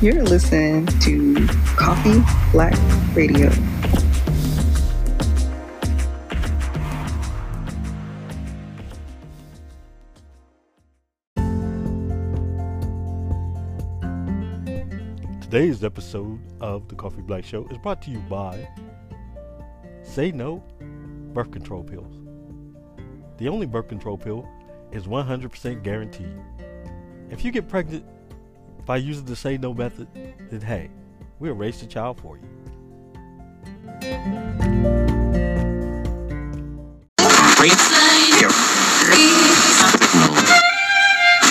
You're listening to Coffee Black Radio. Today's episode of the Coffee Black Show is brought to you by Say No Birth Control Pills. The only birth control pill is 100% guaranteed. If you get pregnant by using the Say No method, then hey, we'll raise the child for you.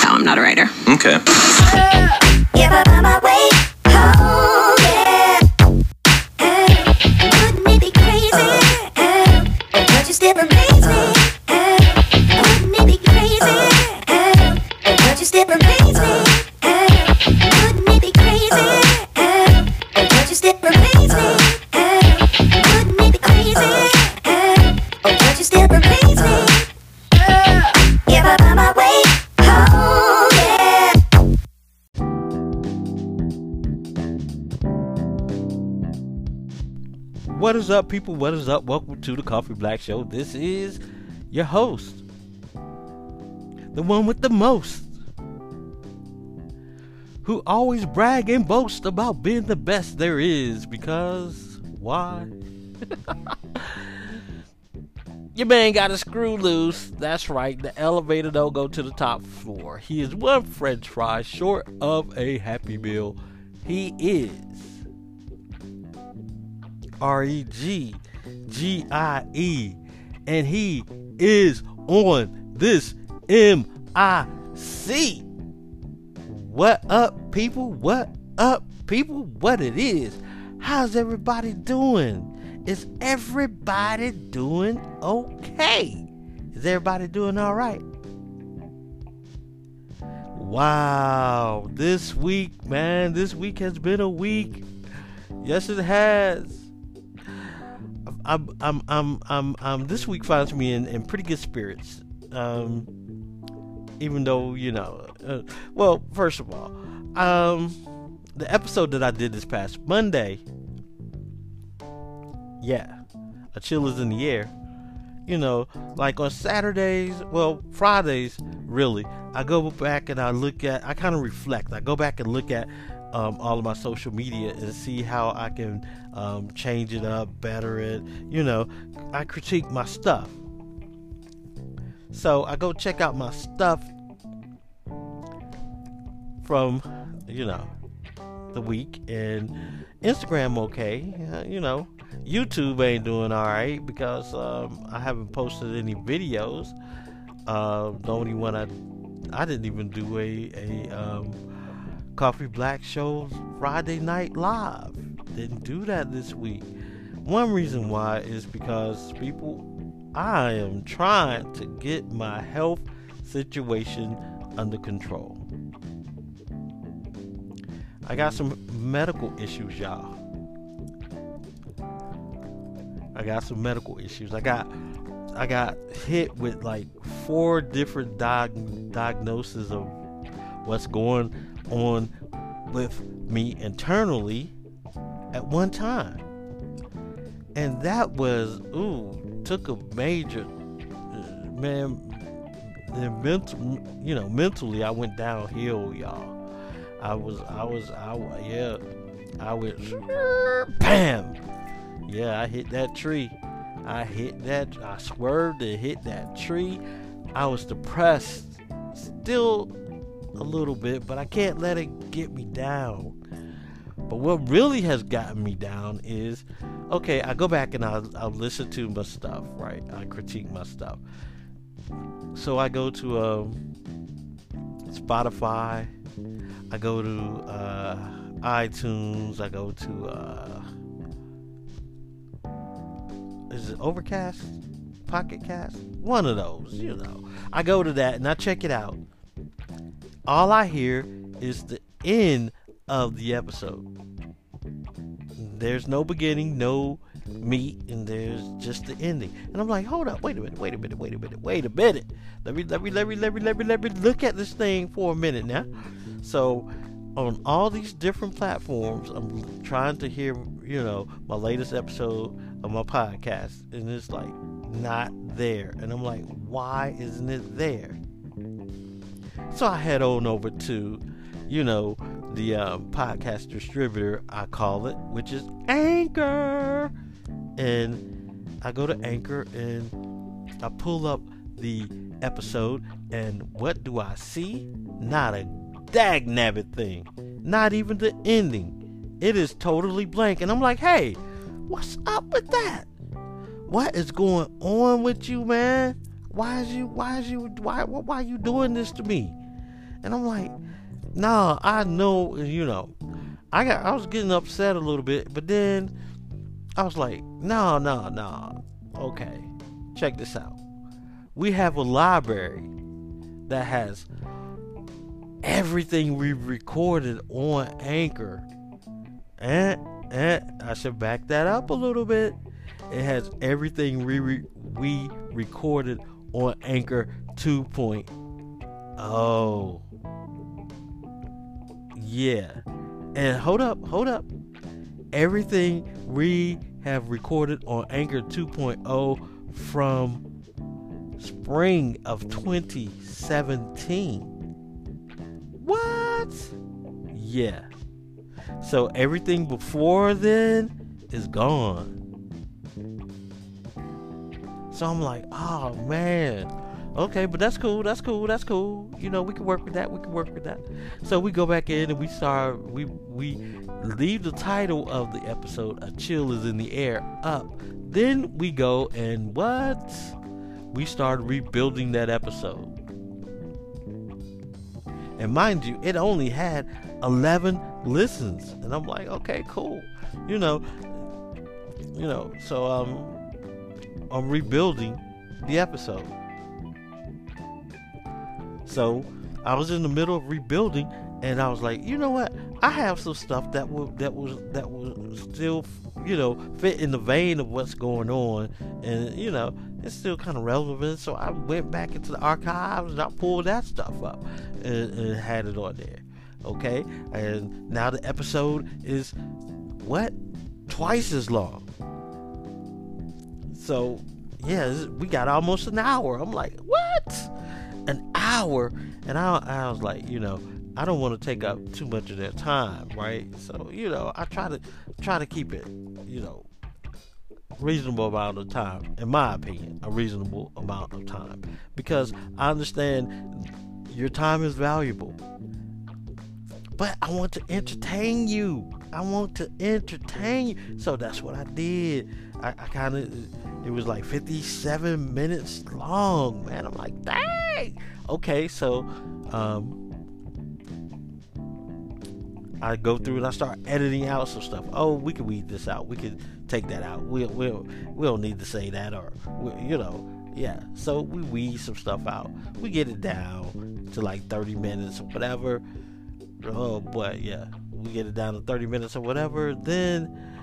No, I'm not a writer. Okay. What is up, people? What is up? Welcome to the Coffee Black Show. This is your host, the one with the most, who always brag and boast about being the best there is because why? Your man got a screw loose. That's right. The elevator don't go to the top floor. He is one French fry short of a Happy Meal. He is R E G G I E. And he is on this M I C. What up, people? What up, people? What it is? How's everybody doing? Is everybody doing okay? Is everybody doing all right? Wow, this week, man, this week has been a week. Yes, it has. I'm, I'm, I'm, I'm, I'm this week finds me in, in pretty good spirits. Um, even though, you know, uh, well, first of all, um, the episode that I did this past Monday, yeah, a chill is in the air. You know, like on Saturdays, well, Fridays, really, I go back and I look at, I kind of reflect. I go back and look at um, all of my social media and see how I can um, change it up, better it. You know, I critique my stuff. So I go check out my stuff from, you know, the week, and Instagram okay. Uh, you know, YouTube ain't doing all right because um, I haven't posted any videos. Uh, the only one I I didn't even do a a um, Coffee Black shows Friday Night Live. Didn't do that this week. One reason why is because people, I am trying to get my health situation under control. I got some medical issues, y'all. I got some medical issues. I got I got hit with like four different diag- diagnoses of what's going on with me internally at one time. And that was ooh, took a major uh, man mental you know, mentally I went downhill, y'all. I was I was I yeah, I went bam. Yeah, I hit that tree. I hit that. I swerved and hit that tree. I was depressed, still a little bit, but I can't let it get me down. But what really has gotten me down is, okay, I go back and I'll, I'll listen to my stuff, right? I critique my stuff. So I go to um, Spotify. I go to uh, iTunes. I go to uh, is it Overcast, Pocket Cast, one of those. You know, I go to that and I check it out. All I hear is the end of the episode. There's no beginning, no meat and there's just the ending. And I'm like, hold up, wait a minute, wait a minute, wait a minute, wait a minute. Let me let me let me let me let me let me look at this thing for a minute now. So on all these different platforms, I'm trying to hear, you know, my latest episode of my podcast, and it's like not there. And I'm like, why isn't it there? So I head on over to, you know, the um, podcast distributor, I call it, which is Anchor. And I go to Anchor and I pull up the episode, and what do I see? Not a dag nabbit thing. Not even the ending. It is totally blank. And I'm like, hey, what's up with that? What is going on with you, man? Why is you why is you why why are you doing this to me? And I'm like, nah, I know, you know. I got I was getting upset a little bit, but then I was like, nah, nah, nah. Okay. Check this out. We have a library that has everything we recorded on Anchor. And, and I should back that up a little bit. It has everything we, re- we recorded on Anchor 2.0. Oh. Yeah. And hold up, hold up. Everything we have recorded on Anchor 2.0 from spring of 2017. What? Yeah. So everything before then is gone. So I'm like, oh man. Okay, but that's cool. That's cool. That's cool. You know, we can work with that. We can work with that. So we go back in and we start. We we leave the title of the episode "A Chill Is in the Air" up. Then we go and what? We start rebuilding that episode. And mind you, it only had 11 listens. And I'm like, okay, cool. You know, you know, so um I'm rebuilding the episode. So I was in the middle of rebuilding and I was like, you know what? I have some stuff that will that was that will still you know fit in the vein of what's going on and you know it's still kind of relevant. So i went back into the archives and i pulled that stuff up and, and had it on there okay? And now the episode is what? Twice as long. So yeah we got almost an hour. I'm like hour and i, I was like you know I don't want to take up too much of their time, right? So you know, I try to try to keep it, you know, reasonable amount of time, in my opinion, a reasonable amount of time, because I understand your time is valuable, but I want to entertain you. I want to entertain you, so that's what I did. I, I kind of, it was like 57 minutes long, man. I'm like, dang. Okay, so, um, I go through and I start editing out some stuff. Oh, we can weed this out. We can take that out. We'll we'll we don't need to say that or we, you know yeah. So we weed some stuff out. We get it down to like 30 minutes or whatever. Oh boy, yeah. We get it down to 30 minutes or whatever. Then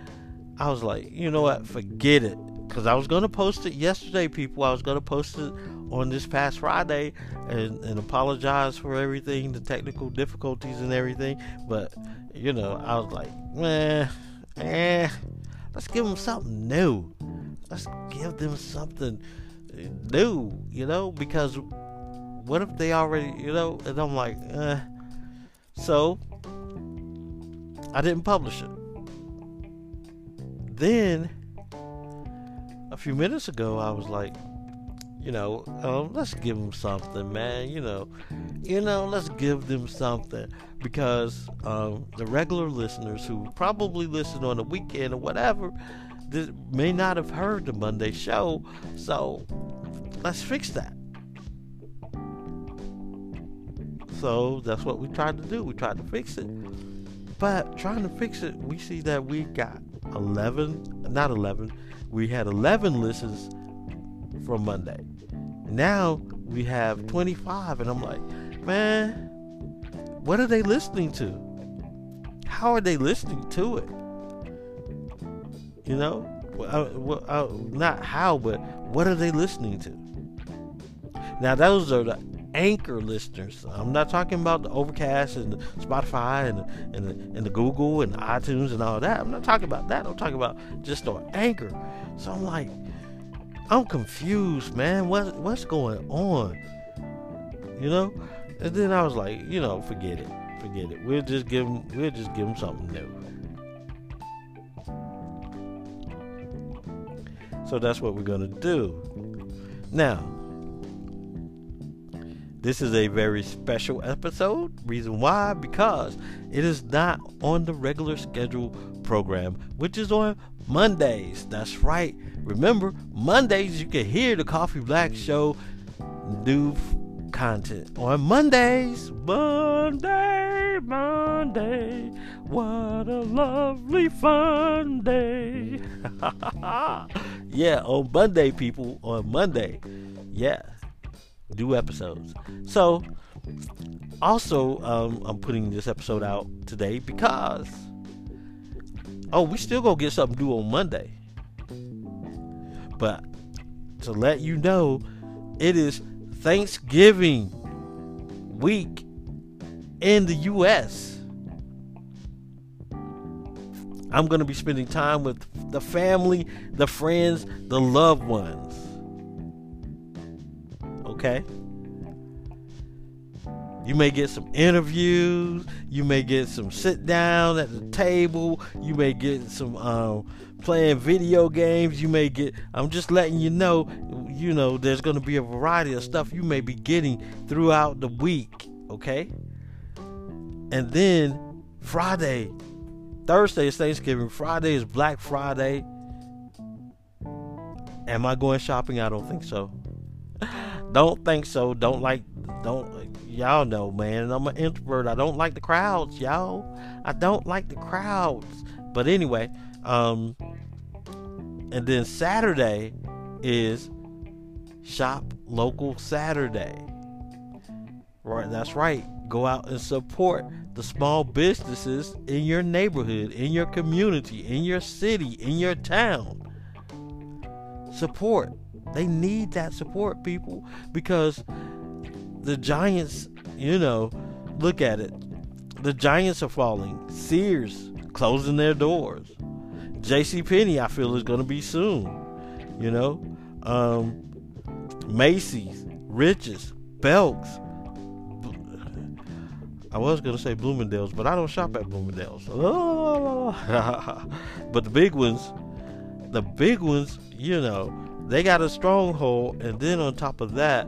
I was like, you know what? Forget it. Because I was going to post it yesterday, people. I was going to post it on this past Friday and, and apologize for everything, the technical difficulties and everything. But, you know, I was like, man, eh, let's give them something new. Let's give them something new, you know, because what if they already, you know, and I'm like, eh. So, I didn't publish it. Then, a few minutes ago, I was like, you know, um, let's give them something, man. You know, you know, let's give them something because um, the regular listeners who probably listen on the weekend or whatever, th- may not have heard the Monday show. So let's fix that. So that's what we tried to do. We tried to fix it. But trying to fix it, we see that we got 11, not 11, we had 11 listens from Monday. Now we have 25, and I'm like, man, what are they listening to? How are they listening to it? You know? Uh, well, uh, not how, but what are they listening to? Now, those are the Anchor listeners. I'm not talking about the Overcast and the Spotify and the, and the, and the Google and the iTunes and all that. I'm not talking about that. I'm talking about just on Anchor. So I'm like, I'm confused, man. What what's going on? You know? And then I was like, you know, forget it, forget it. We'll just give them, we'll just give them something new. So that's what we're gonna do. Now, this is a very special episode. Reason why? Because it is not on the regular schedule program, which is on Mondays. That's right. Remember, Mondays you can hear the Coffee Black Show new content on Mondays. Monday, Monday, what a lovely fun day. yeah, on Monday, people, on Monday. Yeah do episodes. So, also, um, I'm putting this episode out today because, oh, we still gonna get something due on Monday. But to let you know, it is Thanksgiving week in the U.S. I'm going to be spending time with the family, the friends, the loved ones okay? You may get some interviews. You may get some sit down at the table. You may get some um, playing video games. You may get. I'm just letting you know. You know, there's going to be a variety of stuff you may be getting throughout the week. Okay. And then Friday, Thursday is Thanksgiving. Friday is Black Friday. Am I going shopping? I don't think so. Don't think so. Don't like. Don't. Y'all know, man. I'm an introvert. I don't like the crowds, y'all. I don't like the crowds. But anyway, um, and then Saturday is Shop Local Saturday. Right, that's right. Go out and support the small businesses in your neighborhood, in your community, in your city, in your town. Support. They need that support, people, because the Giants, you know, look at it. The Giants are falling. Sears closing their doors. J.C. Penney, I feel, is going to be soon. You know, um, Macy's, Rich's, Belks. I was gonna say Bloomingdale's, but I don't shop at Bloomingdale's. But the big ones, the big ones, you know, they got a stronghold, and then on top of that,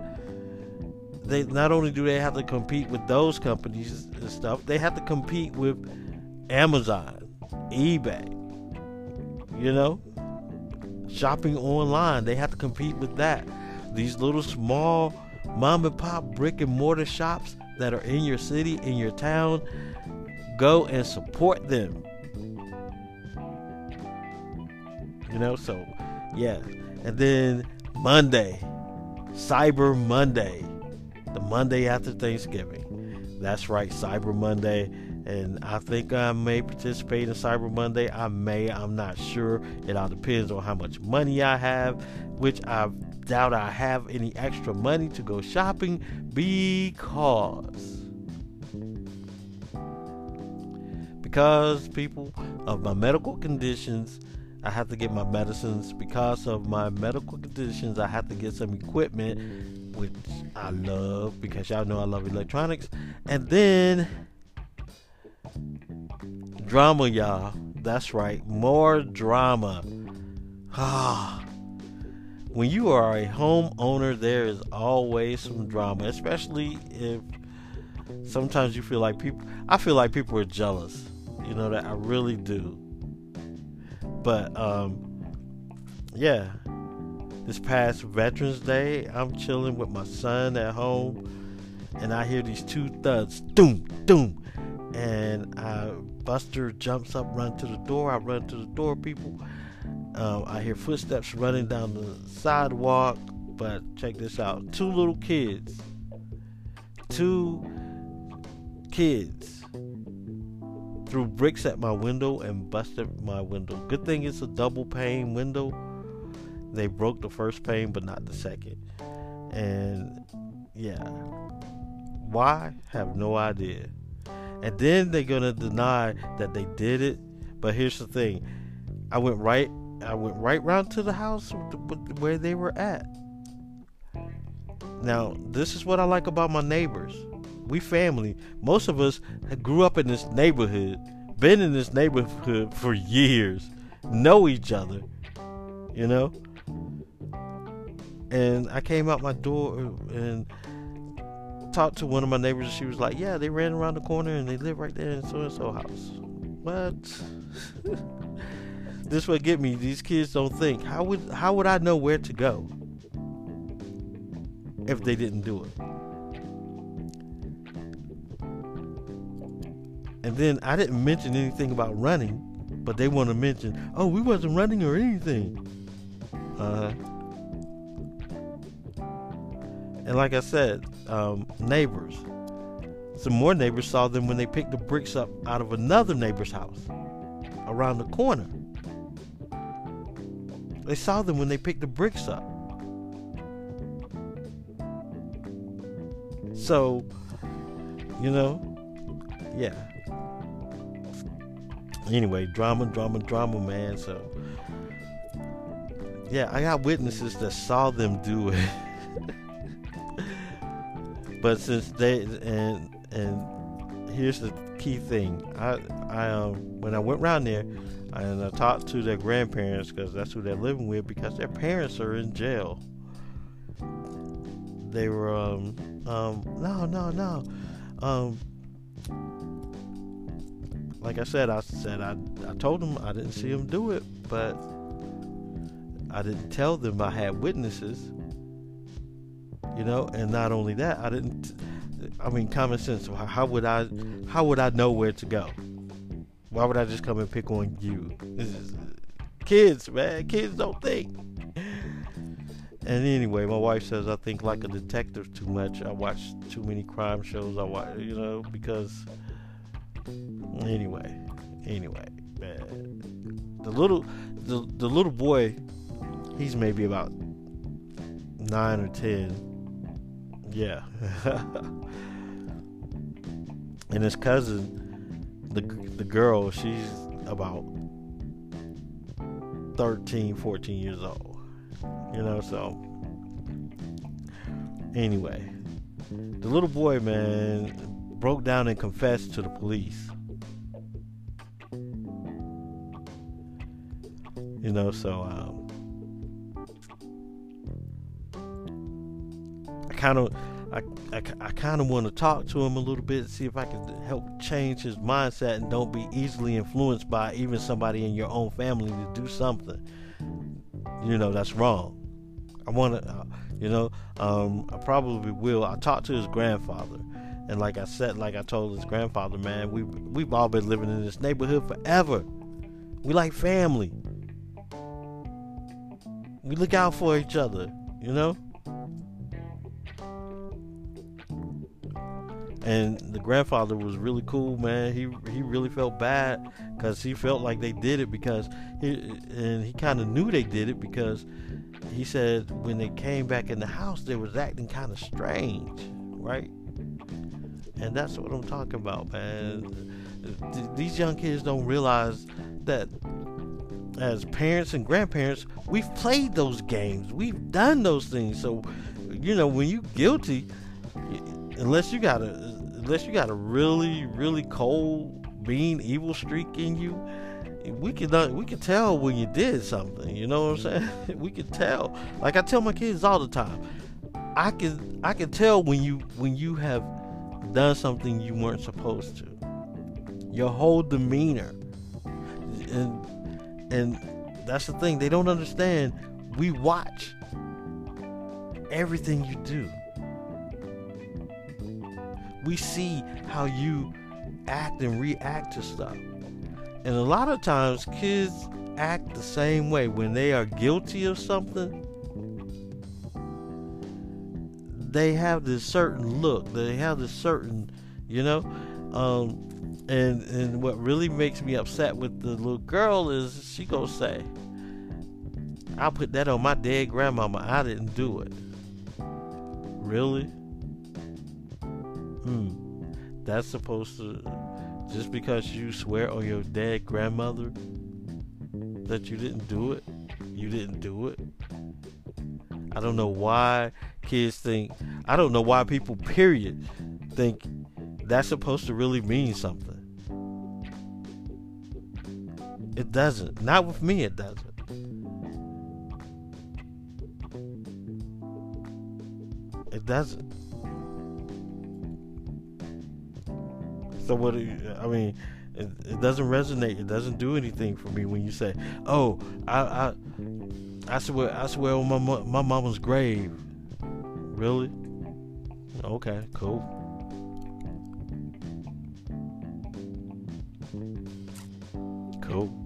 they not only do they have to compete with those companies and stuff, they have to compete with Amazon, eBay. You know, shopping online, they have to compete with that. These little small mom and pop brick and mortar shops that are in your city, in your town, go and support them. You know, so yeah, and then Monday, Cyber Monday, the Monday after Thanksgiving. That's right, Cyber Monday. And I think I may participate in Cyber Monday. I may, I'm not sure. It all depends on how much money I have, which I doubt I have any extra money to go shopping because because people of my medical conditions I have to get my medicines because of my medical conditions. I have to get some equipment, which I love because y'all know I love electronics. And then drama, y'all. That's right, more drama. Ah. when you are a homeowner, there is always some drama, especially if sometimes you feel like people. I feel like people are jealous. You know that I really do but um, yeah, this past Veterans Day, I'm chilling with my son at home, and I hear these two thuds, doom, doom, and I, Buster jumps up, run to the door. I run to the door, people. Um, I hear footsteps running down the sidewalk, but check this out: two little kids, two kids threw bricks at my window and busted my window. Good thing it's a double pane window. They broke the first pane, but not the second. And yeah, why? Have no idea. And then they're gonna deny that they did it. But here's the thing: I went right, I went right round to the house where they were at. Now, this is what I like about my neighbors. We family. Most of us grew up in this neighborhood, been in this neighborhood for years, know each other, you know. And I came out my door and talked to one of my neighbors, and she was like, "Yeah, they ran around the corner and they live right there in so and so house." What? this would get me. These kids don't think. How would how would I know where to go if they didn't do it? And then I didn't mention anything about running, but they want to mention, "Oh, we wasn't running or anything." Uh. And like I said, um, neighbors. Some more neighbors saw them when they picked the bricks up out of another neighbor's house around the corner. They saw them when they picked the bricks up. So, you know, yeah. Anyway, drama, drama, drama, man. So, yeah, I got witnesses that saw them do it. but since they and and here's the key thing i i um when i went around there and i talked to their grandparents because that's who they're living with because their parents are in jail they were um um no no no um like i said i said i i told them i didn't see them do it but i didn't tell them i had witnesses you know and not only that i didn't i mean common sense how would i how would i know where to go? Why would i just come and pick on you? Is kids man kids don't think. And anyway my wife says i think like a detective too much. I watch too many crime shows. I watch you know because anyway anyway man the little the, the little boy he's maybe about nine or ten yeah. and his cousin, the the girl, she's about 13, 14 years old. You know, so anyway, the little boy, man, broke down and confessed to the police. You know, so um, kind of I, I, I kind of want to talk to him a little bit, see if I can help change his mindset and don't be easily influenced by even somebody in your own family to do something. You know, that's wrong. I want to, uh, you know, um, I probably will. I talked to his grandfather, and like I said, like I told his grandfather, man, we we've all been living in this neighborhood forever. We like family. We look out for each other, you know. and the grandfather was really cool man he he really felt bad because he felt like they did it because he and he kind of knew they did it because he said when they came back in the house they was acting kind of strange right and that's what i'm talking about man. These young kids don't realize that as parents and grandparents we've played those games. We've done those things. So you know when you guilty unless you got a unless you got a really really cold mean evil streak in you we can we can tell when you did something you know what i'm mm-hmm. saying? We can tell. Like i tell my kids all the time i can i can tell when you when you have done something you weren't supposed to your whole demeanor and and that's the thing they don't understand we watch everything you do we see how you act and react to stuff. And a lot of times kids act the same way when they are guilty of something. They have this certain look. They have this certain, you know, um, And and what really makes me upset with the little girl is she gonna say, "I'll put that on my dead grandmama. I didn't do it." Really? Hmm. That's supposed to just because you swear on your dead grandmother that you didn't do it, you didn't do it. I don't know why kids think. I don't know why people, period, think that's supposed to really mean something. It doesn't. Not with me, it doesn't. It doesn't. So what? you- I mean, it, it doesn't resonate. It doesn't do anything for me when you say, "Oh, I, I, I swear, I swear on my my mama's grave." Really? Okay, cool. Cool.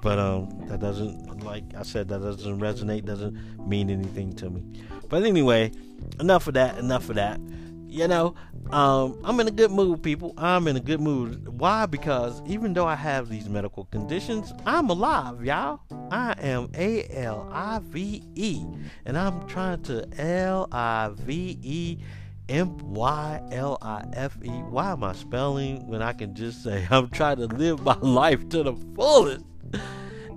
But um, that doesn't, like I said, that doesn't resonate. Doesn't mean anything to me. But anyway, enough of that. Enough of that. You know, um, I'm in a good mood, people. I'm in a good mood. Why? Because even though I have these medical conditions, I'm alive, y'all. I am A L I V E, and I'm trying to L I V E M Y L I F E. Why am I spelling when I can just say I'm trying to live my life to the fullest?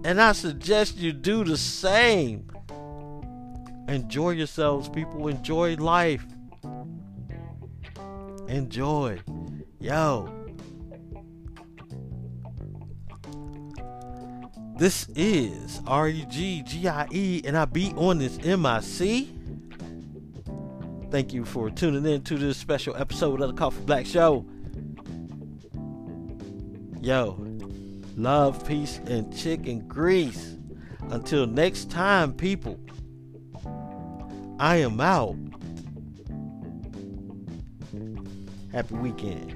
And I suggest you do the same. Enjoy yourselves, people. Enjoy life. Enjoy. Yo. This is R E G G I E, and I be on this MIC. Thank you for tuning in to this special episode of the Coffee Black Show. Yo, love, peace, and chicken grease. Until next time, people, I am out. Happy weekend.